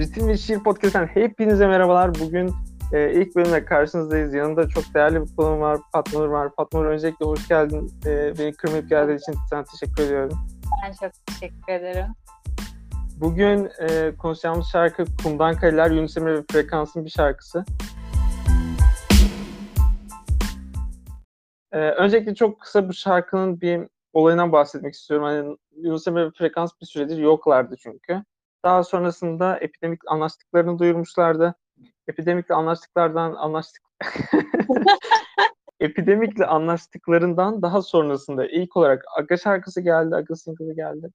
Ritim ve Şiir Podcast'ten hepinize merhabalar. Bugün e, ilk bölümde karşınızdayız. Yanında çok değerli bir konuğum var. Fatma Nur var. Fatma Nur öncelikle hoş geldin. E, beni kırmayıp geldiğin için sana teşekkür ediyorum. Ben çok teşekkür ederim. Bugün e, konuşacağımız şarkı Kumdan Kaleler, Yunus Emre ve Frekans'ın bir şarkısı. E, öncelikle çok kısa bu şarkının bir olayından bahsetmek istiyorum. Hani Yunus Emre ve Frekans bir süredir yoklardı çünkü. Daha sonrasında epidemik anlaştıklarını duyurmuşlardı. Epidemikle anlaştıklardan anlaştık epidemikle anlaştıklarından daha sonrasında ilk olarak Aga şarkısı geldi, Aga single'ı geldi.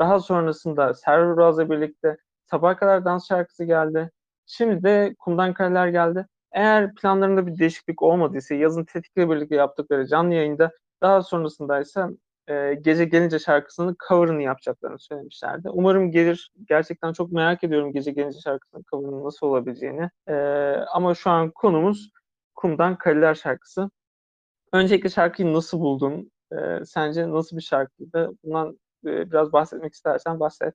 Daha sonrasında Server Raz'la birlikte Sabah Kadar Dans şarkısı geldi. Şimdi de Kumdan Kareler geldi. Eğer planlarında bir değişiklik olmadıysa yazın Tetik'le birlikte yaptıkları canlı yayında daha sonrasında ise e, Gece Gelince şarkısının cover'ını yapacaklarını söylemişlerdi. Umarım gelir. Gerçekten çok merak ediyorum Gece Gelince şarkısının cover'ının nasıl olabileceğini. E, ama şu an konumuz Kumdan Kaleler şarkısı. Öncelikle şarkıyı nasıl buldun? E, sence nasıl bir şarkıydı? Bundan e, biraz bahsetmek istersen bahset.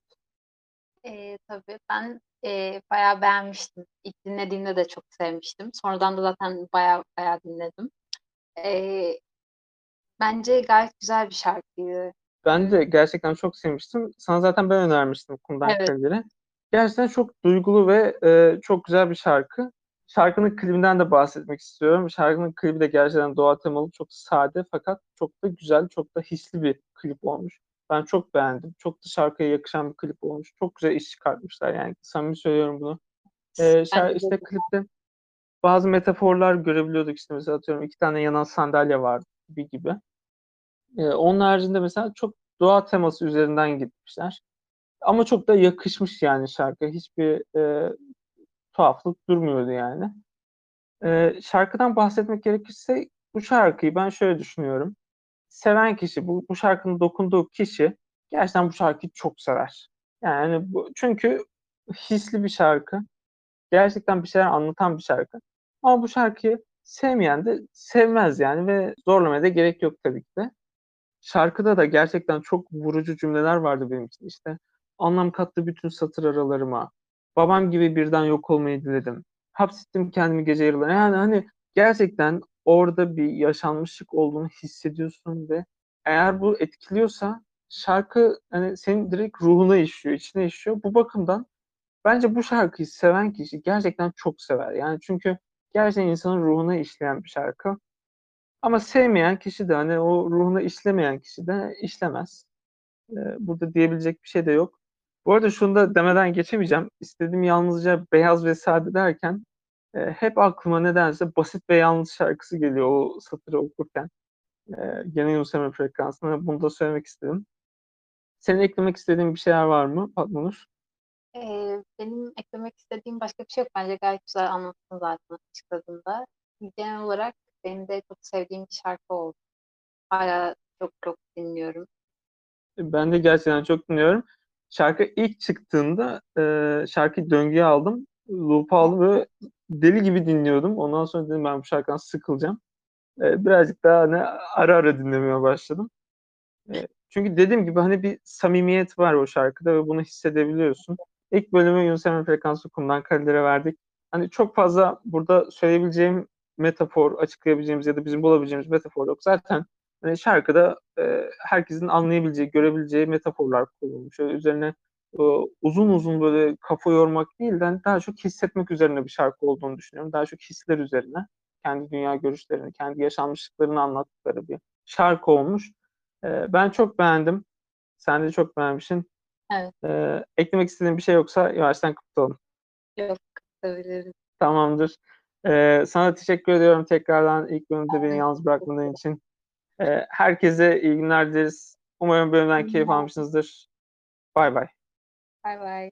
E, tabii ben e, bayağı beğenmiştim. İlk dinlediğimde de çok sevmiştim. Sonradan da zaten bayağı bayağı dinledim. E, Bence gayet güzel bir şarkıydı. Ben de gerçekten çok sevmiştim. Sana zaten ben önermiştim Kumdan Evet. Kaleleri. Gerçekten çok duygulu ve e, çok güzel bir şarkı. Şarkının klibinden de bahsetmek istiyorum. Şarkının klibi de gerçekten doğa temalı, çok sade fakat çok da güzel, çok da hisli bir klip olmuş. Ben çok beğendim. Çok da şarkıya yakışan bir klip olmuş. Çok güzel iş çıkartmışlar yani. Samimi söylüyorum bunu. Ee, şar- işte klipte bazı metaforlar görebiliyorduk işte mesela atıyorum iki tane yanan sandalye var gibi gibi. Ee, onun haricinde mesela çok doğa teması üzerinden gitmişler. Ama çok da yakışmış yani şarkı. Hiçbir e, tuhaflık durmuyordu yani. E, şarkıdan bahsetmek gerekirse bu şarkıyı ben şöyle düşünüyorum. Seven kişi, bu, bu şarkının dokunduğu kişi gerçekten bu şarkıyı çok sever. Yani bu, çünkü hisli bir şarkı. Gerçekten bir şeyler anlatan bir şarkı. Ama bu şarkıyı sevmeyen de sevmez yani ve zorlamaya da gerek yok tabii ki de. Şarkıda da gerçekten çok vurucu cümleler vardı benim için. İşte anlam kattı bütün satır aralarıma. Babam gibi birden yok olmayı diledim. Hapsettim kendimi gece yarılarına. Yani hani gerçekten orada bir yaşanmışlık olduğunu hissediyorsun ve eğer bu etkiliyorsa şarkı hani senin direkt ruhuna işiyor, içine işiyor. Bu bakımdan bence bu şarkıyı seven kişi gerçekten çok sever. Yani çünkü gerçekten insanın ruhuna işleyen bir şarkı. Ama sevmeyen kişi de hani o ruhuna işlemeyen kişi de işlemez. Ee, burada diyebilecek bir şey de yok. Bu arada şunu da demeden geçemeyeceğim. İstediğim yalnızca beyaz ve sade derken e, hep aklıma nedense basit ve yalnız şarkısı geliyor o satırı okurken. E, gene Yunus frekansına. Bunu da söylemek istedim. Senin eklemek istediğin bir şeyler var mı Fatma Nur? Ee, benim eklemek istediğim başka bir şey yok. Bence gayet güzel anlattın zaten açıkladığında. Genel olarak benim de çok sevdiğim bir şarkı oldu. Hala çok çok dinliyorum. Ben de gerçekten çok dinliyorum. Şarkı ilk çıktığında e, şarkıyı döngüye aldım. Loop aldım ve deli gibi dinliyordum. Ondan sonra dedim ben bu şarkıdan sıkılacağım. E, birazcık daha hani ara ara dinlemeye başladım. E, çünkü dediğim gibi hani bir samimiyet var o şarkıda ve bunu hissedebiliyorsun. İlk bölümü Yunus Emre Frekansı Kumdan Kalelere verdik. Hani çok fazla burada söyleyebileceğim metafor, açıklayabileceğimiz ya da bizim bulabileceğimiz metafor yok. Zaten hani şarkıda e, herkesin anlayabileceği, görebileceği metaforlar kullanılmış. Şöyle üzerine e, uzun uzun böyle kafa yormak değil de hani daha çok hissetmek üzerine bir şarkı olduğunu düşünüyorum. Daha çok hisler üzerine, kendi dünya görüşlerini, kendi yaşanmışlıklarını anlattıkları bir şarkı olmuş. E, ben çok beğendim. Sen de çok beğenmişsin. Evet. E, eklemek istediğin bir şey yoksa yavaştan kapatalım. Yok, kapatabiliriz. Tamamdır. Ee, sana teşekkür ediyorum tekrardan ilk bölümde beni yalnız bırakmadığın için. Ee, herkese iyi günler dileriz. Umarım bölümden keyif almışsınızdır. Bay bay. Bay bay.